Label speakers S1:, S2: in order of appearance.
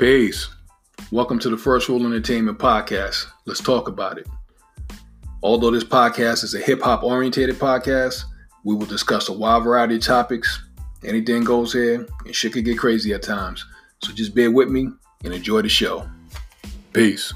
S1: Peace. Welcome to the First Rule Entertainment Podcast. Let's talk about it. Although this podcast is a hip hop orientated podcast, we will discuss a wide variety of topics. Anything goes here, and shit could get crazy at times. So just bear with me and enjoy the show. Peace.